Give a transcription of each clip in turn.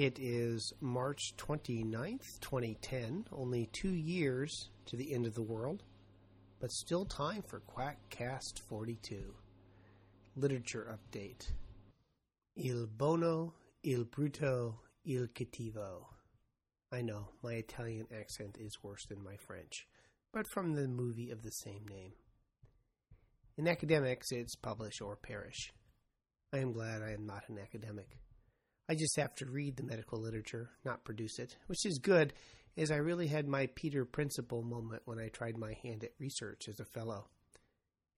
It is March 29th, 2010, only two years to the end of the world, but still time for Quackcast 42. Literature Update Il Bono, Il Brutto, Il Cattivo. I know, my Italian accent is worse than my French, but from the movie of the same name. In academics, it's publish or perish. I am glad I am not an academic. I just have to read the medical literature, not produce it, which is good, as I really had my Peter Principle moment when I tried my hand at research as a fellow.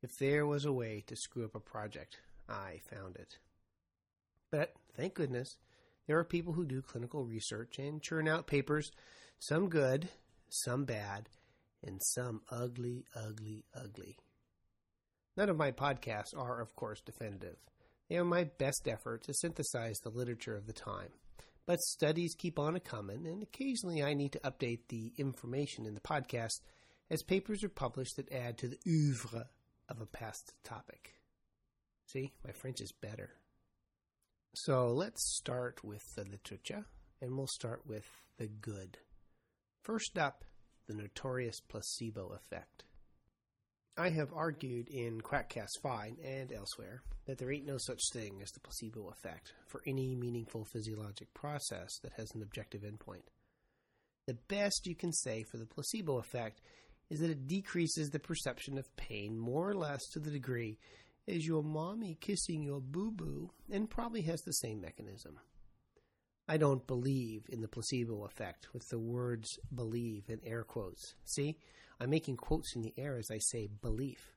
If there was a way to screw up a project, I found it. But thank goodness, there are people who do clinical research and churn out papers, some good, some bad, and some ugly, ugly, ugly. None of my podcasts are, of course, definitive. They are my best effort to synthesize the literature of the time. But studies keep on a coming, and occasionally I need to update the information in the podcast as papers are published that add to the oeuvre of a past topic. See, my French is better. So let's start with the literature, and we'll start with the good. First up, the notorious placebo effect. I have argued in Quackcast 5 and elsewhere that there ain't no such thing as the placebo effect for any meaningful physiologic process that has an objective endpoint. The best you can say for the placebo effect is that it decreases the perception of pain more or less to the degree as your mommy kissing your boo boo and probably has the same mechanism. I don't believe in the placebo effect with the words believe in air quotes. See? I'm making quotes in the air as I say belief.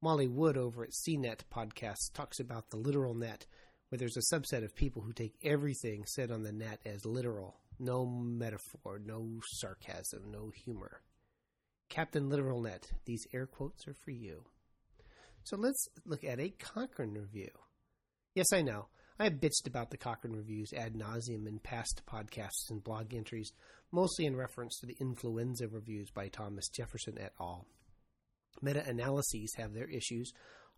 Molly Wood over at CNET podcast talks about the literal net, where there's a subset of people who take everything said on the net as literal. No metaphor, no sarcasm, no humor. Captain Literal Net, these air quotes are for you. So let's look at a Cochrane review. Yes, I know. I have bitched about the Cochrane reviews ad nauseum in past podcasts and blog entries, mostly in reference to the influenza reviews by Thomas Jefferson et al. Meta analyses have their issues,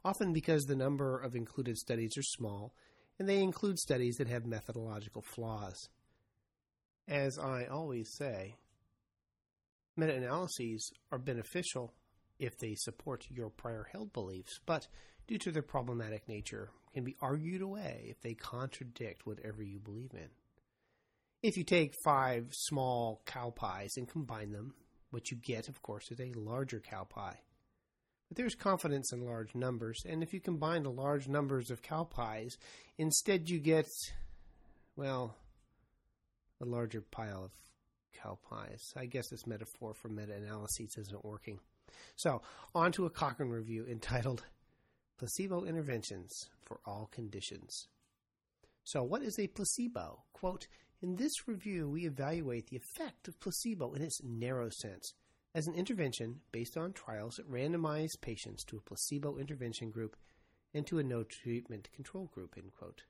often because the number of included studies are small, and they include studies that have methodological flaws. As I always say, meta analyses are beneficial if they support your prior held beliefs, but due to their problematic nature, can be argued away if they contradict whatever you believe in. If you take five small cow pies and combine them, what you get, of course, is a larger cow pie. But there's confidence in large numbers, and if you combine the large numbers of cow pies, instead you get, well, a larger pile of cow pies. I guess this metaphor for meta analyses isn't working. So, on to a Cochrane review entitled Placebo Interventions for All Conditions. So, what is a placebo? Quote, in this review, we evaluate the effect of placebo in its narrow sense as an intervention based on trials that randomize patients to a placebo intervention group and to a no treatment control group. End quote.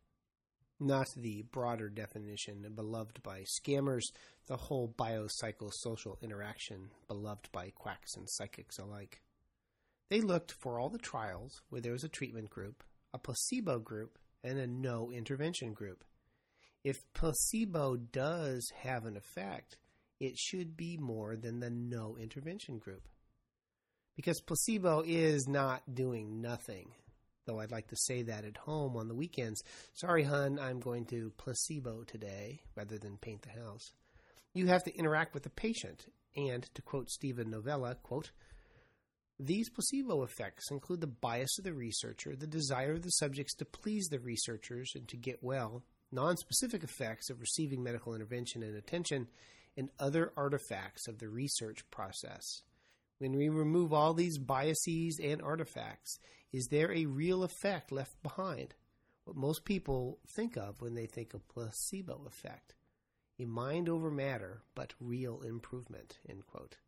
Not the broader definition beloved by scammers, the whole biopsychosocial interaction beloved by quacks and psychics alike. They looked for all the trials where there was a treatment group, a placebo group, and a no intervention group. If placebo does have an effect, it should be more than the no intervention group. Because placebo is not doing nothing. Though I'd like to say that at home on the weekends. Sorry, hun, I'm going to placebo today rather than paint the house. You have to interact with the patient. And to quote Steven Novella, quote, these placebo effects include the bias of the researcher, the desire of the subjects to please the researchers and to get well, non-specific effects of receiving medical intervention and attention, and other artifacts of the research process. When we remove all these biases and artifacts, is there a real effect left behind? What most people think of when they think of placebo effect. A mind over matter, but real improvement. End quote.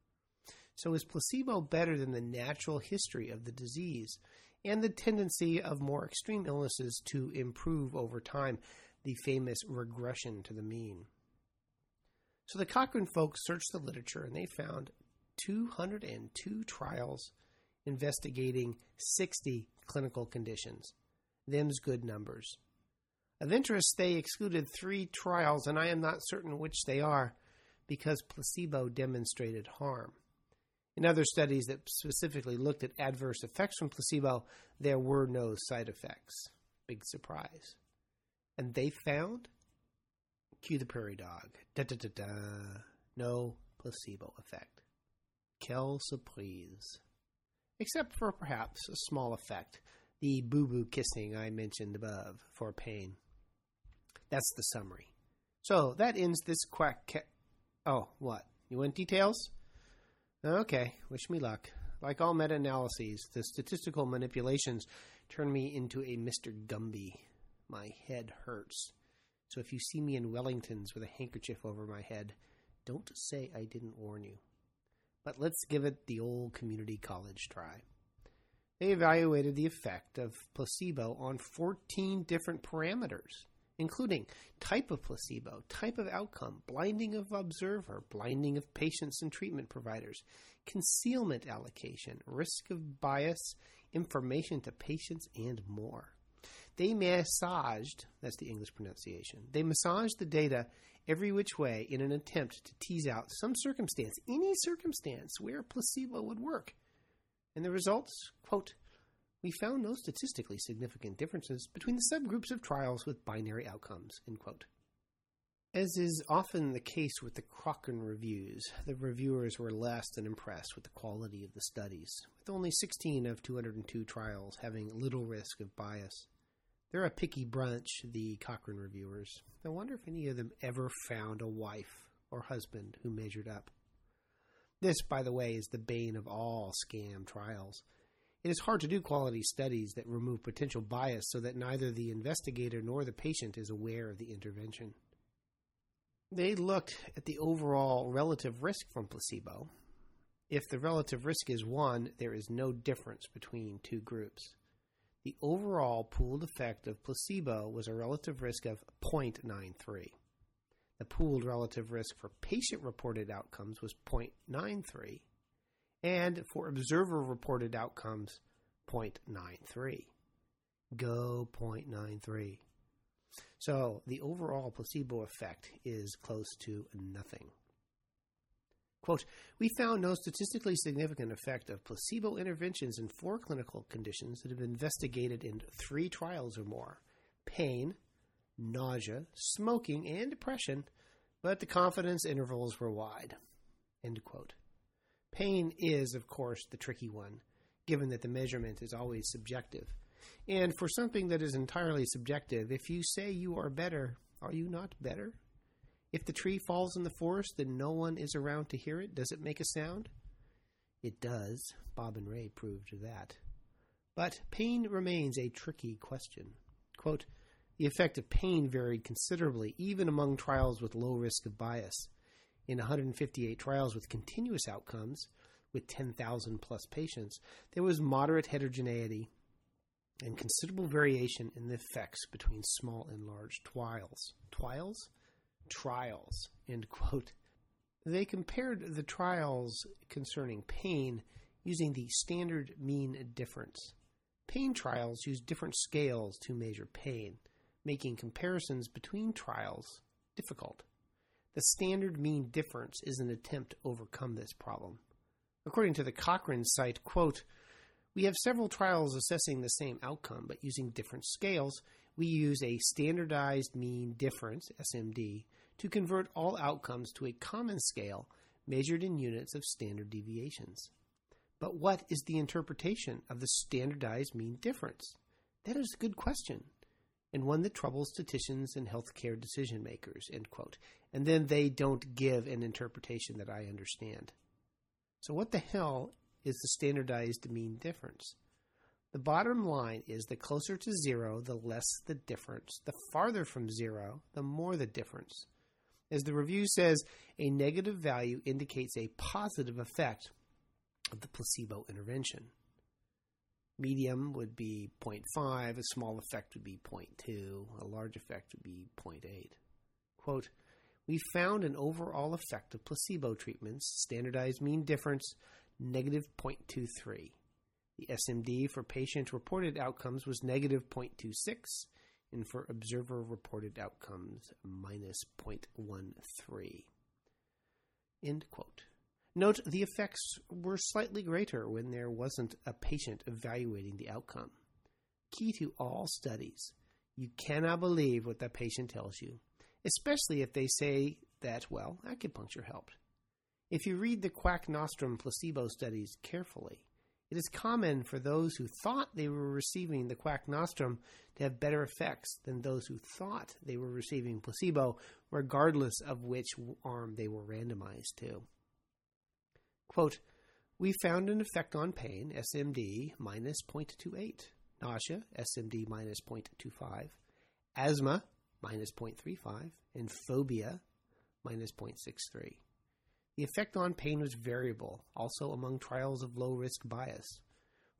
So is placebo better than the natural history of the disease and the tendency of more extreme illnesses to improve over time, the famous regression to the mean? So the Cochrane folks searched the literature and they found 202 trials investigating 60 clinical conditions. Them's good numbers. Of interest, they excluded three trials, and I am not certain which they are, because placebo demonstrated harm. In other studies that specifically looked at adverse effects from placebo, there were no side effects. Big surprise. And they found cue the prairie dog. Da da da da. No placebo effect. Quelle surprise. Except for perhaps a small effect, the boo boo kissing I mentioned above for pain. That's the summary. So that ends this quack. Ca- oh, what? You want details? Okay, wish me luck. Like all meta analyses, the statistical manipulations turn me into a Mr. Gumby. My head hurts. So if you see me in Wellingtons with a handkerchief over my head, don't say I didn't warn you. But let's give it the old community college try. They evaluated the effect of placebo on 14 different parameters including type of placebo, type of outcome, blinding of observer, blinding of patients and treatment providers, concealment allocation, risk of bias, information to patients, and more. They massaged, that's the English pronunciation, they massaged the data every which way in an attempt to tease out some circumstance, any circumstance where placebo would work. And the results, quote, we found no statistically significant differences between the subgroups of trials with binary outcomes. End quote. As is often the case with the Cochrane reviews, the reviewers were less than impressed with the quality of the studies, with only 16 of 202 trials having little risk of bias. They're a picky bunch, the Cochrane reviewers. I wonder if any of them ever found a wife or husband who measured up. This, by the way, is the bane of all scam trials. It is hard to do quality studies that remove potential bias so that neither the investigator nor the patient is aware of the intervention. They looked at the overall relative risk from placebo. If the relative risk is 1, there is no difference between two groups. The overall pooled effect of placebo was a relative risk of 0.93. The pooled relative risk for patient reported outcomes was 0.93 and for observer reported outcomes, 0.93. Go 0.93. So the overall placebo effect is close to nothing. Quote, we found no statistically significant effect of placebo interventions in four clinical conditions that have been investigated in three trials or more pain, nausea, smoking, and depression, but the confidence intervals were wide. End quote. Pain is, of course, the tricky one, given that the measurement is always subjective. And for something that is entirely subjective, if you say you are better, are you not better? If the tree falls in the forest and no one is around to hear it, does it make a sound? It does. Bob and Ray proved that. But pain remains a tricky question. Quote, the effect of pain varied considerably, even among trials with low risk of bias in 158 trials with continuous outcomes with 10,000 plus patients, there was moderate heterogeneity and considerable variation in the effects between small and large trials. Trials? Trials. End quote. They compared the trials concerning pain using the standard mean difference. Pain trials use different scales to measure pain, making comparisons between trials difficult. The standard mean difference is an attempt to overcome this problem. According to the Cochrane site, quote, we have several trials assessing the same outcome, but using different scales. We use a standardized mean difference, SMD, to convert all outcomes to a common scale measured in units of standard deviations. But what is the interpretation of the standardized mean difference? That is a good question and one that troubles statisticians and healthcare decision makers. And then they don't give an interpretation that I understand. So what the hell is the standardized mean difference? The bottom line is the closer to zero, the less the difference. The farther from zero, the more the difference. As the review says, a negative value indicates a positive effect of the placebo intervention. Medium would be 0.5, a small effect would be 0.2, a large effect would be 0.8. Quote, we found an overall effect of placebo treatments, standardized mean difference, negative 0.23. The SMD for patient reported outcomes was negative 0.26, and for observer reported outcomes, minus 0.13. End quote. Note the effects were slightly greater when there wasn't a patient evaluating the outcome. Key to all studies you cannot believe what the patient tells you, especially if they say that, well, acupuncture helped. If you read the quack nostrum placebo studies carefully, it is common for those who thought they were receiving the quack nostrum to have better effects than those who thought they were receiving placebo, regardless of which arm they were randomized to. Quote, we found an effect on pain, SMD minus 0.28, nausea, SMD minus 0.25, asthma, minus 0.35, and phobia, minus 0.63. The effect on pain was variable, also among trials of low risk bias.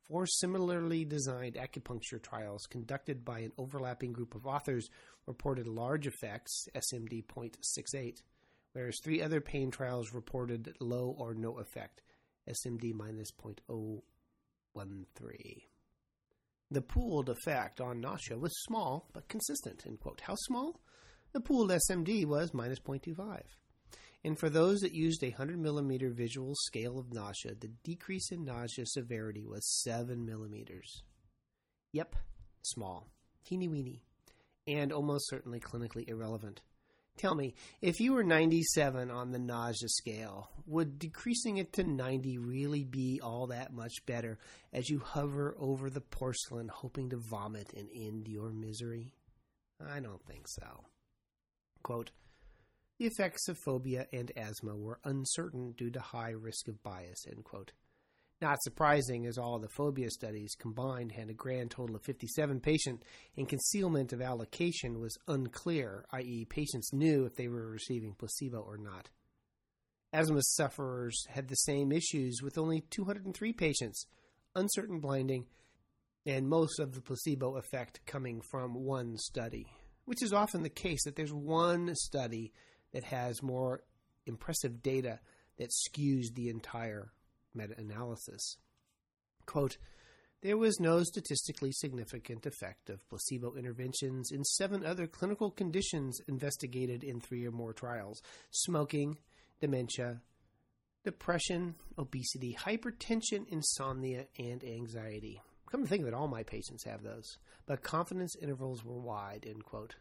Four similarly designed acupuncture trials conducted by an overlapping group of authors reported large effects, SMD 0.68, whereas three other pain trials reported low or no effect, SMD minus 0.013. The pooled effect on nausea was small but consistent. End quote. How small? The pooled SMD was minus 0.25. And for those that used a 100 millimeter visual scale of nausea, the decrease in nausea severity was 7 millimeters. Yep, small, teeny weeny, and almost certainly clinically irrelevant. Tell me, if you were 97 on the nausea scale, would decreasing it to 90 really be all that much better as you hover over the porcelain hoping to vomit and end your misery? I don't think so. Quote, the effects of phobia and asthma were uncertain due to high risk of bias. Not surprising, as all the phobia studies combined had a grand total of 57 patients, and concealment of allocation was unclear, i.e., patients knew if they were receiving placebo or not. Asthma sufferers had the same issues with only 203 patients, uncertain blinding, and most of the placebo effect coming from one study, which is often the case that there's one study that has more impressive data that skews the entire meta analysis. Quote, there was no statistically significant effect of placebo interventions in seven other clinical conditions investigated in three or more trials smoking, dementia, depression, obesity, hypertension, insomnia, and anxiety. Come to think of it, all my patients have those. But confidence intervals were wide, end quote.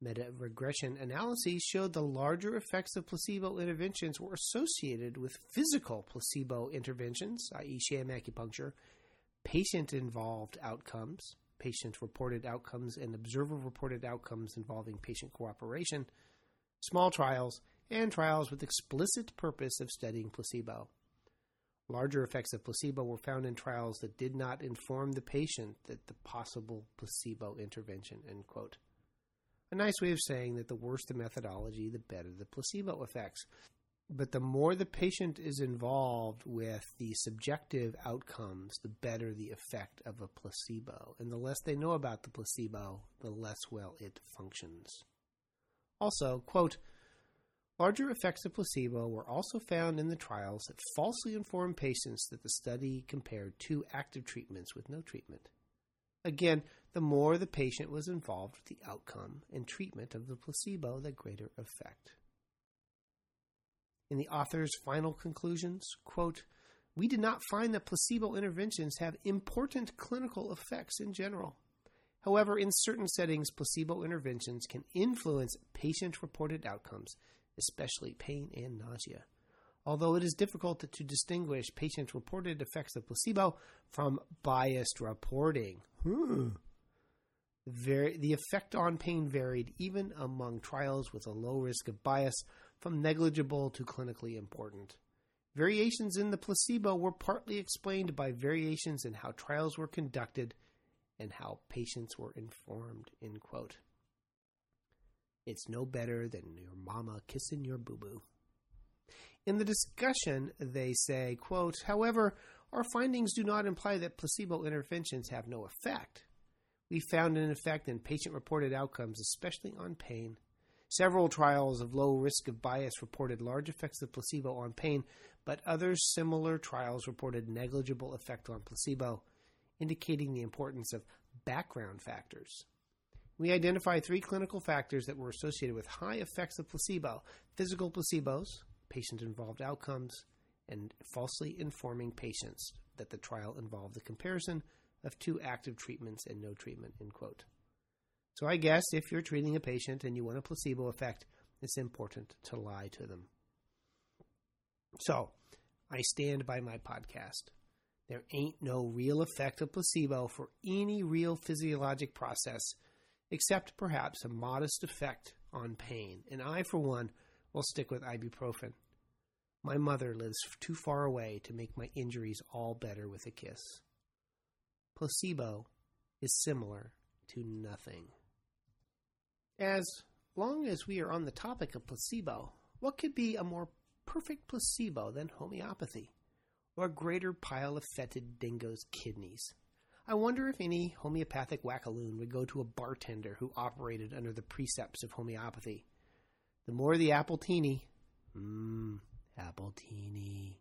Meta regression analyses showed the larger effects of placebo interventions were associated with physical placebo interventions, i.e., sham acupuncture, patient involved outcomes, patient reported outcomes, and observer reported outcomes involving patient cooperation, small trials, and trials with explicit purpose of studying placebo. Larger effects of placebo were found in trials that did not inform the patient that the possible placebo intervention. End quote. A nice way of saying that the worse the methodology, the better the placebo effects. But the more the patient is involved with the subjective outcomes, the better the effect of a placebo. And the less they know about the placebo, the less well it functions. Also, quote, larger effects of placebo were also found in the trials that falsely informed patients that the study compared two active treatments with no treatment. Again, the more the patient was involved with the outcome and treatment of the placebo, the greater effect. In the author's final conclusions, quote, we did not find that placebo interventions have important clinical effects in general. However, in certain settings, placebo interventions can influence patient reported outcomes, especially pain and nausea although it is difficult to distinguish patient reported effects of placebo from biased reporting. Hmm. Very, the effect on pain varied even among trials with a low risk of bias, from negligible to clinically important. Variations in the placebo were partly explained by variations in how trials were conducted and how patients were informed. End quote. It's no better than your mama kissing your boo boo. In the discussion, they say, quote, however, our findings do not imply that placebo interventions have no effect. We found an effect in patient reported outcomes, especially on pain. Several trials of low risk of bias reported large effects of placebo on pain, but other similar trials reported negligible effect on placebo, indicating the importance of background factors. We identified three clinical factors that were associated with high effects of placebo physical placebos, patient involved outcomes, and falsely informing patients that the trial involved the comparison of two active treatments and no treatment. End quote. So I guess if you're treating a patient and you want a placebo effect, it's important to lie to them. So I stand by my podcast. There ain't no real effect of placebo for any real physiologic process, except perhaps a modest effect on pain. And I, for one, will stick with ibuprofen. My mother lives too far away to make my injuries all better with a kiss. Placebo is similar to nothing. As long as we are on the topic of placebo, what could be a more perfect placebo than homeopathy? Or a greater pile of fetid dingoes' kidneys? I wonder if any homeopathic wackaloon would go to a bartender who operated under the precepts of homeopathy. The more the appletini, mmm, appletini,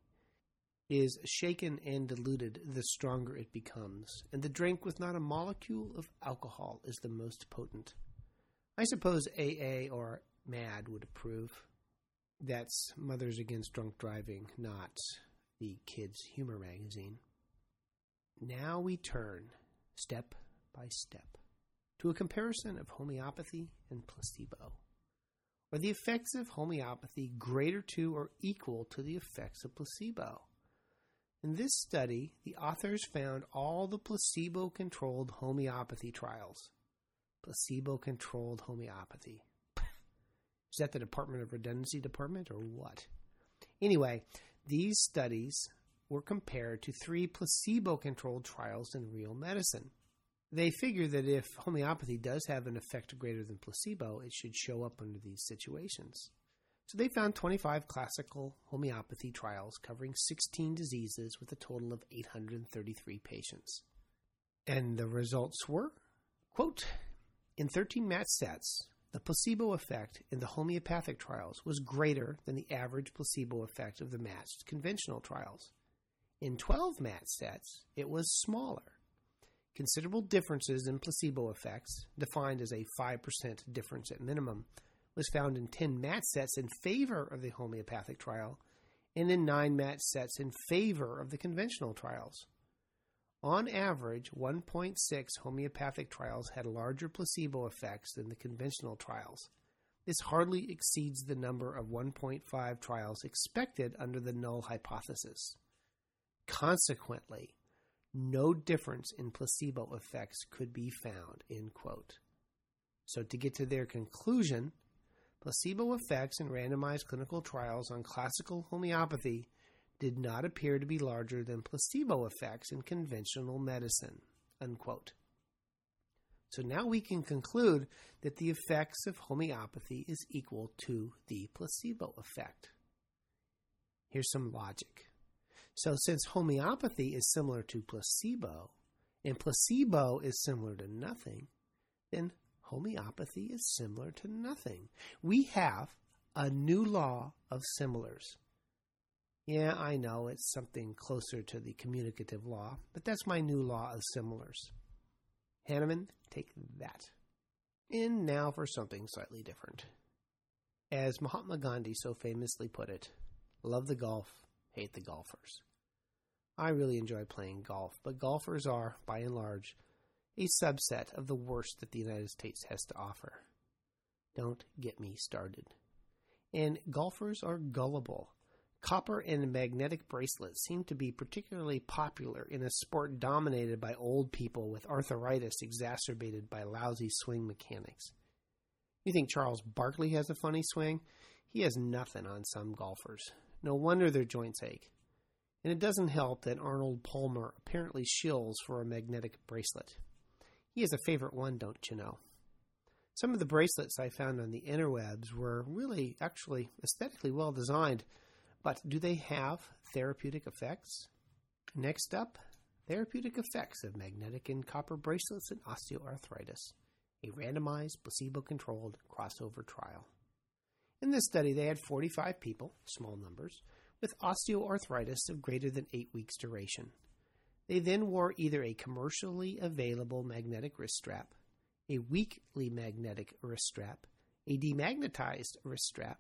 is shaken and diluted, the stronger it becomes, and the drink with not a molecule of alcohol is the most potent. I suppose AA or MAD would approve. That's Mothers Against Drunk Driving, not the Kids Humor magazine. Now we turn, step by step, to a comparison of homeopathy and placebo. Are the effects of homeopathy greater to or equal to the effects of placebo? In this study, the authors found all the placebo controlled homeopathy trials placebo controlled homeopathy. Is that the Department of Redundancy Department or what? Anyway, these studies were compared to three placebo controlled trials in real medicine. They figure that if homeopathy does have an effect greater than placebo, it should show up under these situations. So they found 25 classical homeopathy trials covering 16 diseases with a total of 833 patients. And the results were, quote, in 13 match sets, the placebo effect in the homeopathic trials was greater than the average placebo effect of the matched conventional trials. In 12 match sets, it was smaller. Considerable differences in placebo effects, defined as a 5% difference at minimum, was found in 10 match sets in favor of the homeopathic trial and in 9 match sets in favor of the conventional trials. On average, 1.6 homeopathic trials had larger placebo effects than the conventional trials. This hardly exceeds the number of 1.5 trials expected under the null hypothesis. Consequently, no difference in placebo effects could be found. End quote. So, to get to their conclusion, placebo effects in randomized clinical trials on classical homeopathy did not appear to be larger than placebo effects in conventional medicine. Unquote. So now we can conclude that the effects of homeopathy is equal to the placebo effect. Here's some logic. So, since homeopathy is similar to placebo, and placebo is similar to nothing, then homeopathy is similar to nothing. We have a new law of similars. Yeah, I know it's something closer to the communicative law, but that's my new law of similars. Hahnemann, take that. And now for something slightly different. As Mahatma Gandhi so famously put it, love the golf, hate the golfers. I really enjoy playing golf, but golfers are, by and large, a subset of the worst that the United States has to offer. Don't get me started. And golfers are gullible. Copper and magnetic bracelets seem to be particularly popular in a sport dominated by old people with arthritis exacerbated by lousy swing mechanics. You think Charles Barkley has a funny swing? He has nothing on some golfers. No wonder their joints ache. And it doesn't help that Arnold Palmer apparently shills for a magnetic bracelet. He has a favorite one, don't you know? Some of the bracelets I found on the interwebs were really, actually, aesthetically well designed but do they have therapeutic effects? Next up, therapeutic effects of magnetic and copper bracelets and osteoarthritis, a randomized, placebo controlled crossover trial. In this study, they had 45 people, small numbers, with osteoarthritis of greater than eight weeks duration. They then wore either a commercially available magnetic wrist strap, a weekly magnetic wrist strap, a demagnetized wrist strap,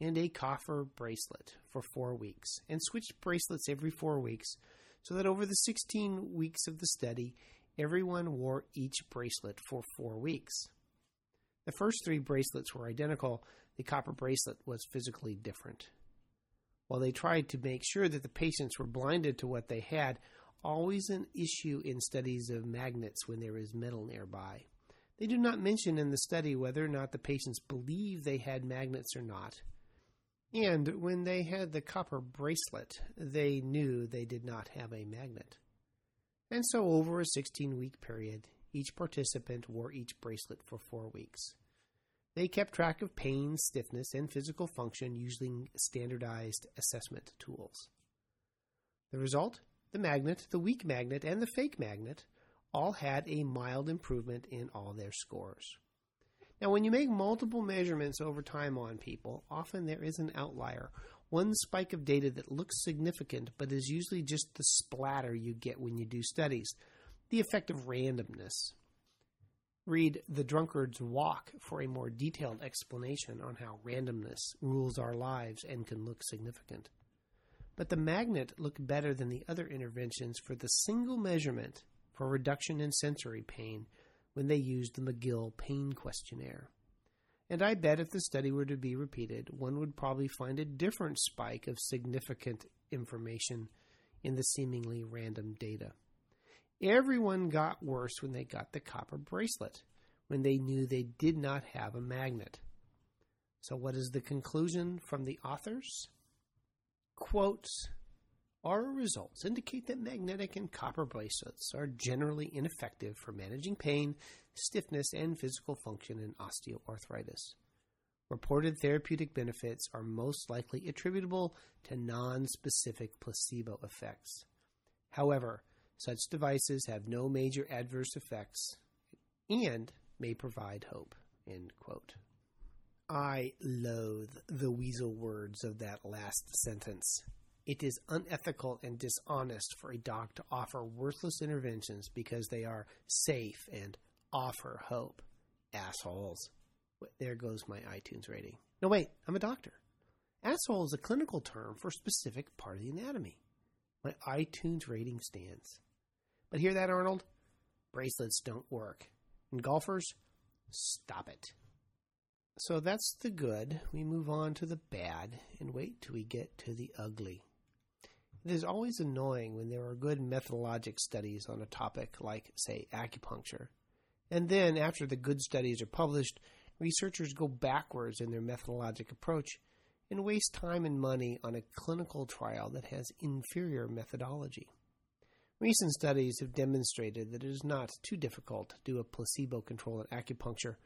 and a copper bracelet for four weeks, and switched bracelets every four weeks so that over the 16 weeks of the study, everyone wore each bracelet for four weeks. The first three bracelets were identical, the copper bracelet was physically different. While they tried to make sure that the patients were blinded to what they had, always an issue in studies of magnets when there is metal nearby. They do not mention in the study whether or not the patients believe they had magnets or not. And when they had the copper bracelet, they knew they did not have a magnet. And so, over a 16 week period, each participant wore each bracelet for four weeks. They kept track of pain, stiffness, and physical function using standardized assessment tools. The result? The magnet, the weak magnet, and the fake magnet all had a mild improvement in all their scores. Now, when you make multiple measurements over time on people, often there is an outlier, one spike of data that looks significant but is usually just the splatter you get when you do studies, the effect of randomness. Read The Drunkard's Walk for a more detailed explanation on how randomness rules our lives and can look significant. But the magnet looked better than the other interventions for the single measurement for reduction in sensory pain when they used the McGill Pain Questionnaire. And I bet if the study were to be repeated, one would probably find a different spike of significant information in the seemingly random data. Everyone got worse when they got the copper bracelet, when they knew they did not have a magnet. So, what is the conclusion from the authors? Quotes our results indicate that magnetic and copper bracelets are generally ineffective for managing pain, stiffness, and physical function in osteoarthritis. Reported therapeutic benefits are most likely attributable to non-specific placebo effects. However, such devices have no major adverse effects and may provide hope. End quote. I loathe the weasel words of that last sentence. It is unethical and dishonest for a doc to offer worthless interventions because they are safe and offer hope. Assholes. There goes my iTunes rating. No, wait, I'm a doctor. Asshole is a clinical term for a specific part of the anatomy. My iTunes rating stands. But hear that, Arnold? Bracelets don't work. And golfers, stop it. So that's the good. We move on to the bad and wait till we get to the ugly. It is always annoying when there are good methodologic studies on a topic like, say, acupuncture. And then, after the good studies are published, researchers go backwards in their methodologic approach and waste time and money on a clinical trial that has inferior methodology. Recent studies have demonstrated that it is not too difficult to do a placebo controlled acupuncture.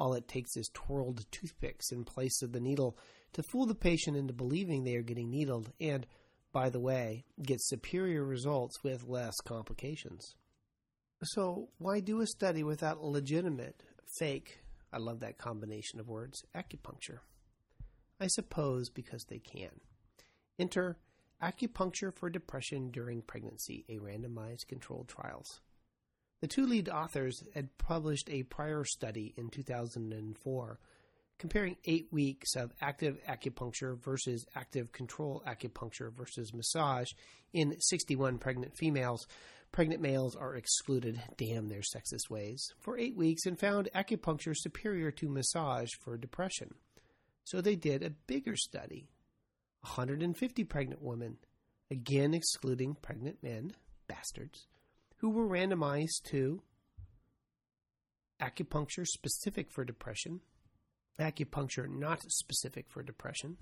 All it takes is twirled toothpicks in place of the needle to fool the patient into believing they are getting needled and by the way, get superior results with less complications. So, why do a study without legitimate, fake, I love that combination of words, acupuncture? I suppose because they can. Enter Acupuncture for Depression During Pregnancy, a randomized controlled trials. The two lead authors had published a prior study in 2004 comparing eight weeks of active acupuncture versus active control acupuncture versus massage in 61 pregnant females. Pregnant males are excluded, damn their sexist ways, for eight weeks and found acupuncture superior to massage for depression. So they did a bigger study 150 pregnant women, again excluding pregnant men, bastards, who were randomized to acupuncture specific for depression acupuncture not specific for depression,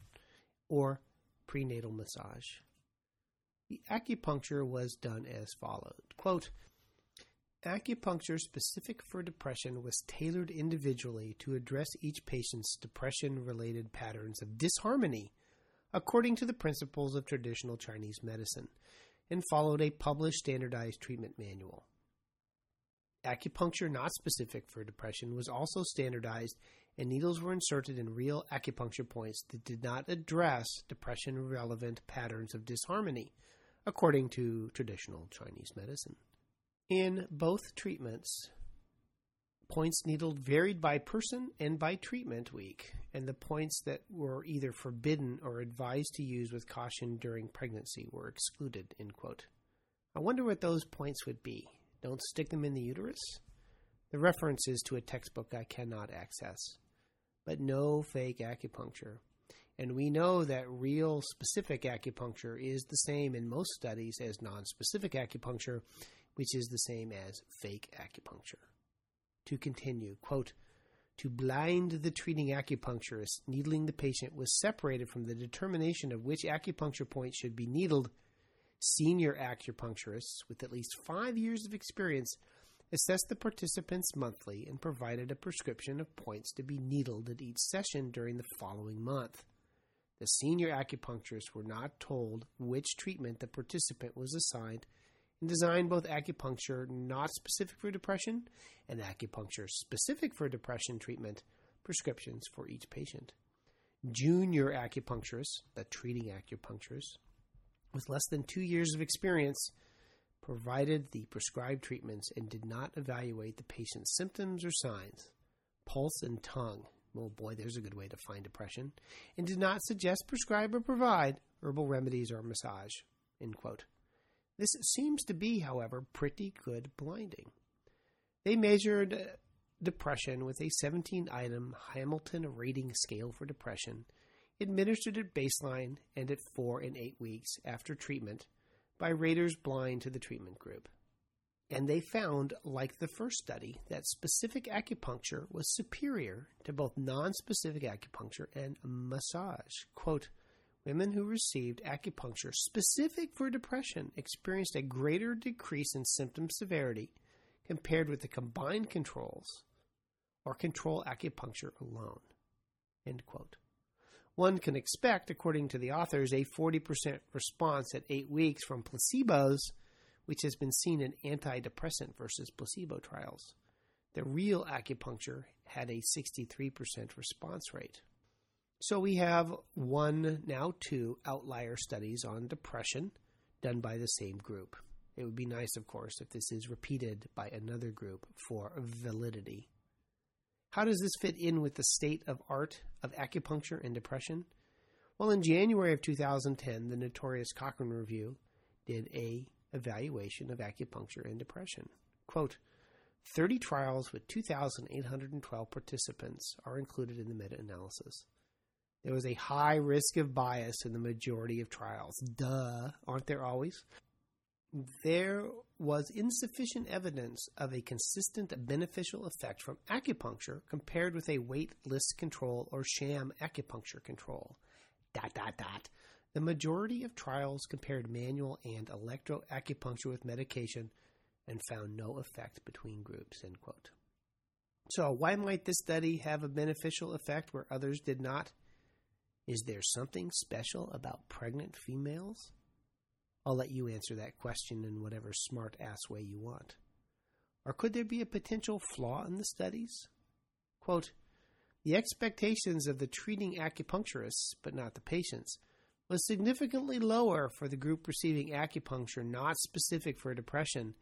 or prenatal massage. The acupuncture was done as follows Quote, Acupuncture specific for depression was tailored individually to address each patient's depression related patterns of disharmony according to the principles of traditional Chinese medicine and followed a published standardized treatment manual. Acupuncture not specific for depression was also standardized and needles were inserted in real acupuncture points that did not address depression relevant patterns of disharmony, according to traditional Chinese medicine. In both treatments, points needled varied by person and by treatment week, and the points that were either forbidden or advised to use with caution during pregnancy were excluded. I wonder what those points would be. Don't stick them in the uterus? The reference is to a textbook I cannot access. But no fake acupuncture. And we know that real specific acupuncture is the same in most studies as non specific acupuncture, which is the same as fake acupuncture. To continue, quote, to blind the treating acupuncturist, needling the patient was separated from the determination of which acupuncture point should be needled. Senior acupuncturists with at least five years of experience assessed the participants monthly and provided a prescription of points to be needled at each session during the following month. The senior acupuncturists were not told which treatment the participant was assigned designed both acupuncture not specific for depression and acupuncture specific for depression treatment prescriptions for each patient. Junior acupuncturists, the treating acupuncturists, with less than two years of experience, provided the prescribed treatments and did not evaluate the patient's symptoms or signs, pulse and tongue. Well, boy, there's a good way to find depression. And did not suggest, prescribe, or provide herbal remedies or massage. End quote. This seems to be, however, pretty good blinding. They measured depression with a 17 item Hamilton rating scale for depression, administered at baseline and at 4 and 8 weeks after treatment by raters blind to the treatment group. And they found, like the first study, that specific acupuncture was superior to both non specific acupuncture and massage. Quote, Women who received acupuncture specific for depression experienced a greater decrease in symptom severity compared with the combined controls or control acupuncture alone. One can expect, according to the authors, a 40% response at eight weeks from placebos, which has been seen in antidepressant versus placebo trials. The real acupuncture had a 63% response rate. So we have one, now two outlier studies on depression done by the same group. It would be nice, of course, if this is repeated by another group for validity. How does this fit in with the state of art of acupuncture and depression? Well, in January of 2010, the notorious Cochrane Review did a evaluation of acupuncture and depression. Quote, 30 trials with 2,812 participants are included in the meta analysis. There was a high risk of bias in the majority of trials. Duh, aren't there always? there was insufficient evidence of a consistent beneficial effect from acupuncture compared with a waitlist control or sham acupuncture control. Dot, dot, dot. The majority of trials compared manual and electroacupuncture with medication and found no effect between groups. End quote. So, why might this study have a beneficial effect where others did not? Is there something special about pregnant females? I'll let you answer that question in whatever smart ass way you want. Or could there be a potential flaw in the studies? Quote, the expectations of the treating acupuncturists, but not the patients, was significantly lower for the group receiving acupuncture not specific for depression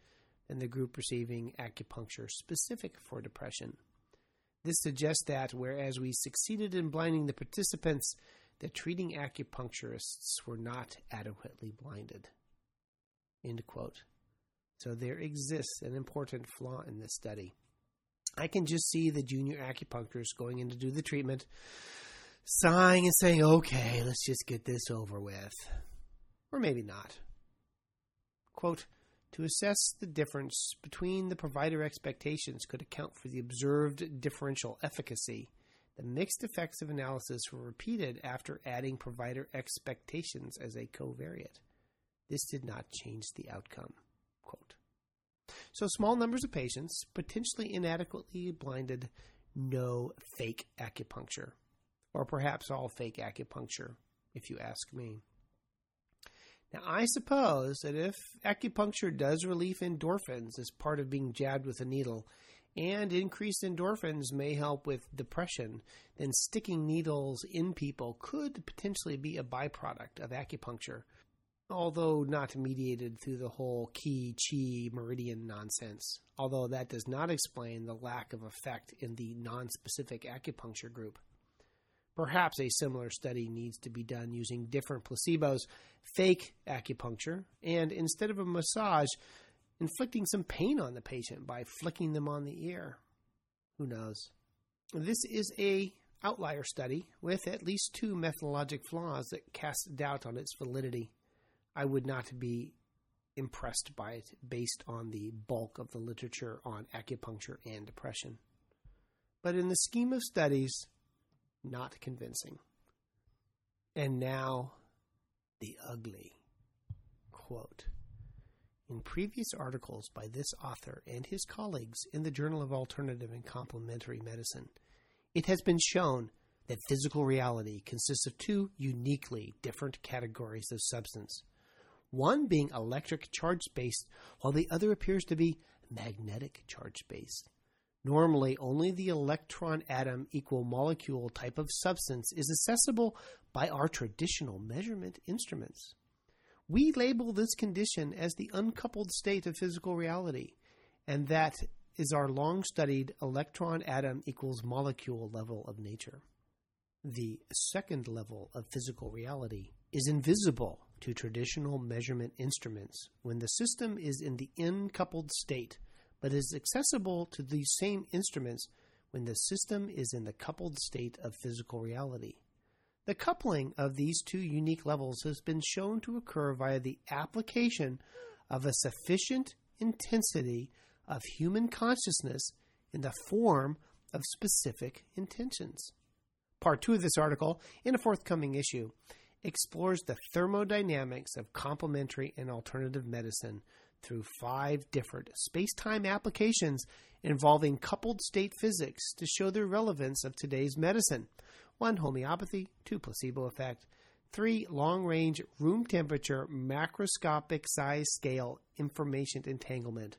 than the group receiving acupuncture specific for depression. This suggests that whereas we succeeded in blinding the participants, the treating acupuncturists were not adequately blinded. End quote. So there exists an important flaw in this study. I can just see the junior acupuncturist going in to do the treatment, sighing and saying, okay, let's just get this over with. Or maybe not. Quote, to assess the difference between the provider expectations could account for the observed differential efficacy the mixed effects of analysis were repeated after adding provider expectations as a covariate. This did not change the outcome. Quote. So, small numbers of patients, potentially inadequately blinded, no fake acupuncture. Or perhaps all fake acupuncture, if you ask me. Now, I suppose that if acupuncture does relieve endorphins as part of being jabbed with a needle, and increased endorphins may help with depression, then sticking needles in people could potentially be a byproduct of acupuncture, although not mediated through the whole qi chi meridian nonsense. Although that does not explain the lack of effect in the non-specific acupuncture group. Perhaps a similar study needs to be done using different placebos, fake acupuncture, and instead of a massage, inflicting some pain on the patient by flicking them on the ear. Who knows? This is a outlier study with at least two methodologic flaws that cast doubt on its validity. I would not be impressed by it based on the bulk of the literature on acupuncture and depression. But in the scheme of studies, not convincing. And now, the ugly. Quote In previous articles by this author and his colleagues in the Journal of Alternative and Complementary Medicine, it has been shown that physical reality consists of two uniquely different categories of substance. One being electric charge based, while the other appears to be magnetic charge based. Normally, only the electron atom equal molecule type of substance is accessible by our traditional measurement instruments. We label this condition as the uncoupled state of physical reality, and that is our long studied electron atom equals molecule level of nature. The second level of physical reality is invisible to traditional measurement instruments when the system is in the uncoupled state but is accessible to these same instruments when the system is in the coupled state of physical reality. The coupling of these two unique levels has been shown to occur via the application of a sufficient intensity of human consciousness in the form of specific intentions. Part two of this article, in a forthcoming issue, explores the thermodynamics of complementary and alternative medicine through five different space time applications involving coupled state physics to show the relevance of today's medicine. One, homeopathy, two, placebo effect, three, long range room temperature macroscopic size scale information entanglement,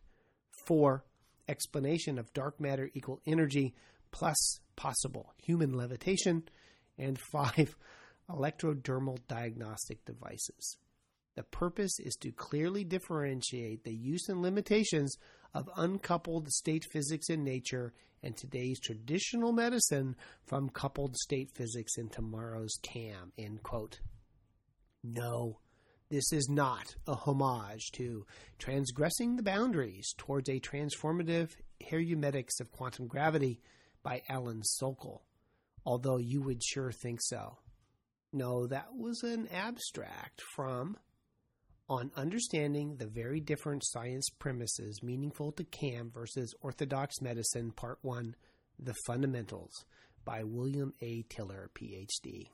four, explanation of dark matter equal energy plus possible human levitation, and five, electrodermal diagnostic devices. The purpose is to clearly differentiate the use and limitations of uncoupled state physics in nature and today's traditional medicine from coupled state physics in tomorrow's CAM. End quote. No, this is not a homage to Transgressing the Boundaries Towards a Transformative Hermeneutics of Quantum Gravity by Alan Sokal, although you would sure think so. No, that was an abstract from on understanding the very different science premises meaningful to CAM versus Orthodox Medicine, Part 1 The Fundamentals by William A. Tiller, PhD.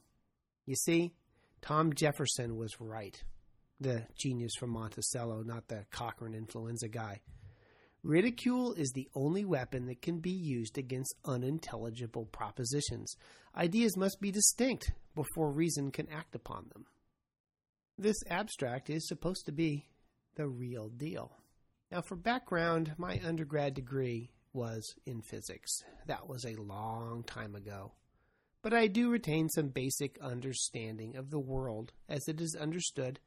You see, Tom Jefferson was right. The genius from Monticello, not the Cochrane influenza guy. Ridicule is the only weapon that can be used against unintelligible propositions. Ideas must be distinct before reason can act upon them. This abstract is supposed to be the real deal. Now, for background, my undergrad degree was in physics. That was a long time ago. But I do retain some basic understanding of the world as it is understood,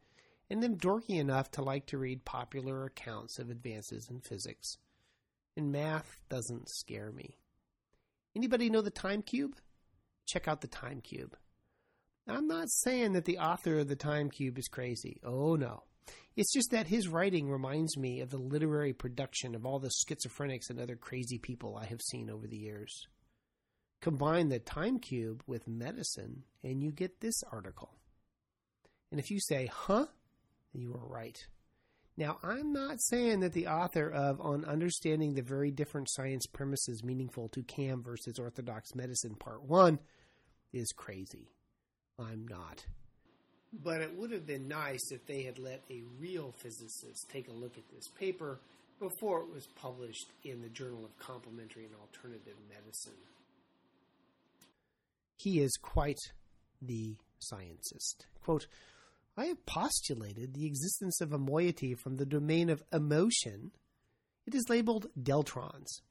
and am dorky enough to like to read popular accounts of advances in physics. And math doesn't scare me. Anybody know the time cube? Check out the time cube. I'm not saying that the author of the Time Cube is crazy. Oh, no. It's just that his writing reminds me of the literary production of all the schizophrenics and other crazy people I have seen over the years. Combine the Time Cube with medicine, and you get this article. And if you say, huh, you are right. Now, I'm not saying that the author of On Understanding the Very Different Science Premises Meaningful to CAM versus Orthodox Medicine, Part 1, is crazy. I'm not. But it would have been nice if they had let a real physicist take a look at this paper before it was published in the Journal of Complementary and Alternative Medicine. He is quite the scientist. Quote, I have postulated the existence of a moiety from the domain of emotion. It is labeled deltrons.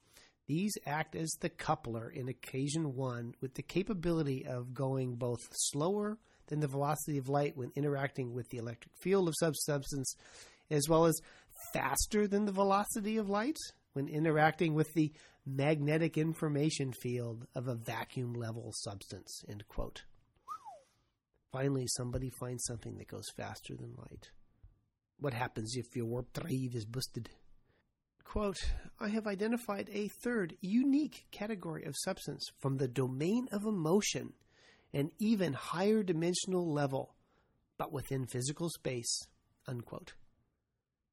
These act as the coupler in occasion one with the capability of going both slower than the velocity of light when interacting with the electric field of such substance, as well as faster than the velocity of light when interacting with the magnetic information field of a vacuum level substance. End quote. Finally, somebody finds something that goes faster than light. What happens if your warp drive is busted? Quote, I have identified a third unique category of substance from the domain of emotion, an even higher dimensional level, but within physical space. Unquote.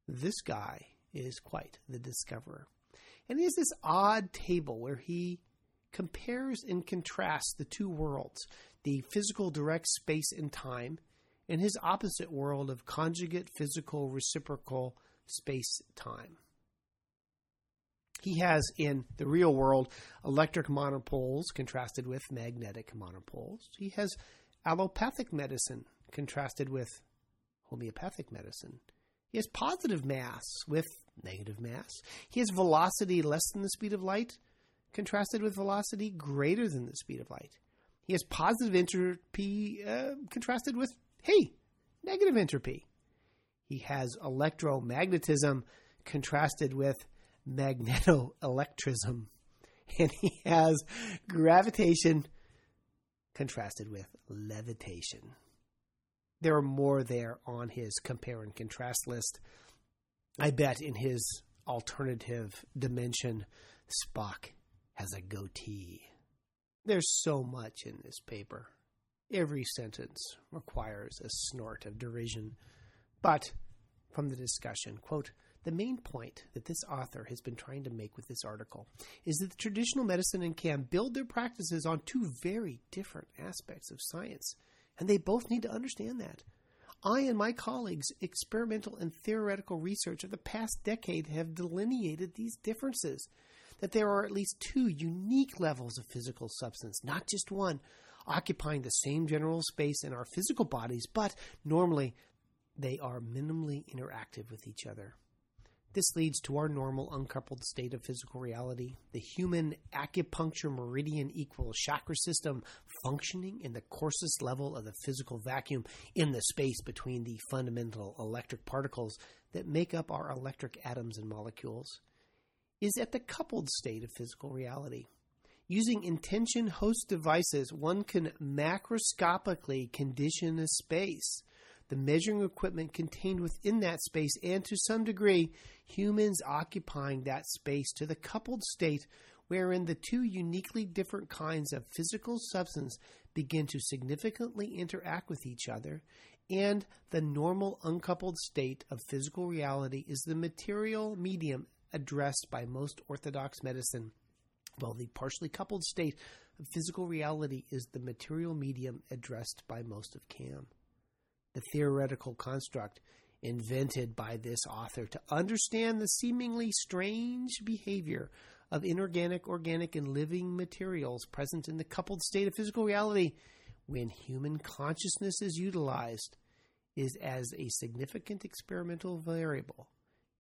This guy is quite the discoverer. And he has this odd table where he compares and contrasts the two worlds the physical direct space and time and his opposite world of conjugate physical reciprocal space time. He has in the real world electric monopoles contrasted with magnetic monopoles. He has allopathic medicine contrasted with homeopathic medicine. He has positive mass with negative mass. He has velocity less than the speed of light contrasted with velocity greater than the speed of light. He has positive entropy uh, contrasted with, hey, negative entropy. He has electromagnetism contrasted with magnetoelectrism. And he has gravitation contrasted with levitation. There are more there on his compare and contrast list. I bet in his alternative dimension, Spock has a goatee. There's so much in this paper. Every sentence requires a snort of derision. But from the discussion, quote, the main point that this author has been trying to make with this article is that the traditional medicine and CAM build their practices on two very different aspects of science, and they both need to understand that. I and my colleagues' experimental and theoretical research of the past decade have delineated these differences. That there are at least two unique levels of physical substance, not just one, occupying the same general space in our physical bodies, but normally they are minimally interactive with each other. This leads to our normal uncoupled state of physical reality, the human acupuncture meridian equal chakra system functioning in the coarsest level of the physical vacuum in the space between the fundamental electric particles that make up our electric atoms and molecules, is at the coupled state of physical reality. Using intention host devices, one can macroscopically condition a space the measuring equipment contained within that space, and to some degree, humans occupying that space to the coupled state wherein the two uniquely different kinds of physical substance begin to significantly interact with each other, and the normal uncoupled state of physical reality is the material medium addressed by most orthodox medicine, while the partially coupled state of physical reality is the material medium addressed by most of CAM the theoretical construct invented by this author to understand the seemingly strange behavior of inorganic, organic, and living materials present in the coupled state of physical reality when human consciousness is utilized is as a significant experimental variable.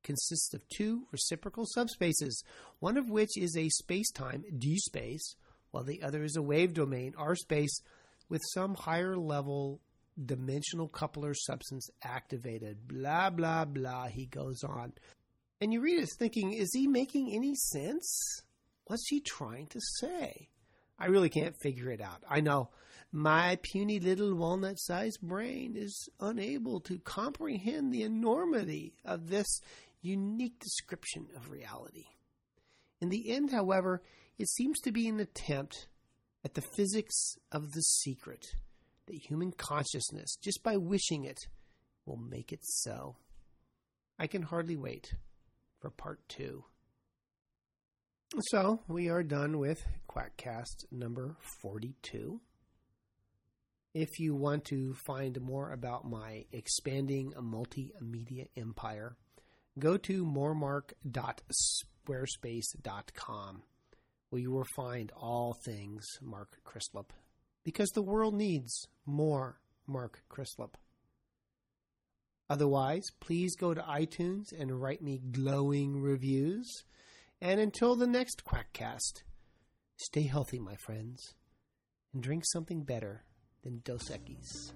Consists of two reciprocal subspaces, one of which is a space-time d space, while the other is a wave domain r space with some higher level dimensional coupler substance activated, blah, blah, blah. He goes on. And you read it thinking, is he making any sense? What's he trying to say? I really can't figure it out. I know my puny little walnut sized brain is unable to comprehend the enormity of this unique description of reality. In the end, however, it seems to be an attempt at the physics of the secret that human consciousness, just by wishing it, will make it so. I can hardly wait for part two. So, we are done with Quackcast number 42. If you want to find more about my expanding multimedia empire, go to moremark.squarespace.com where you will find all things Mark Crislip because the world needs more Mark Crislip. Otherwise, please go to iTunes and write me glowing reviews. And until the next Quackcast, stay healthy, my friends, and drink something better than Dos Equis.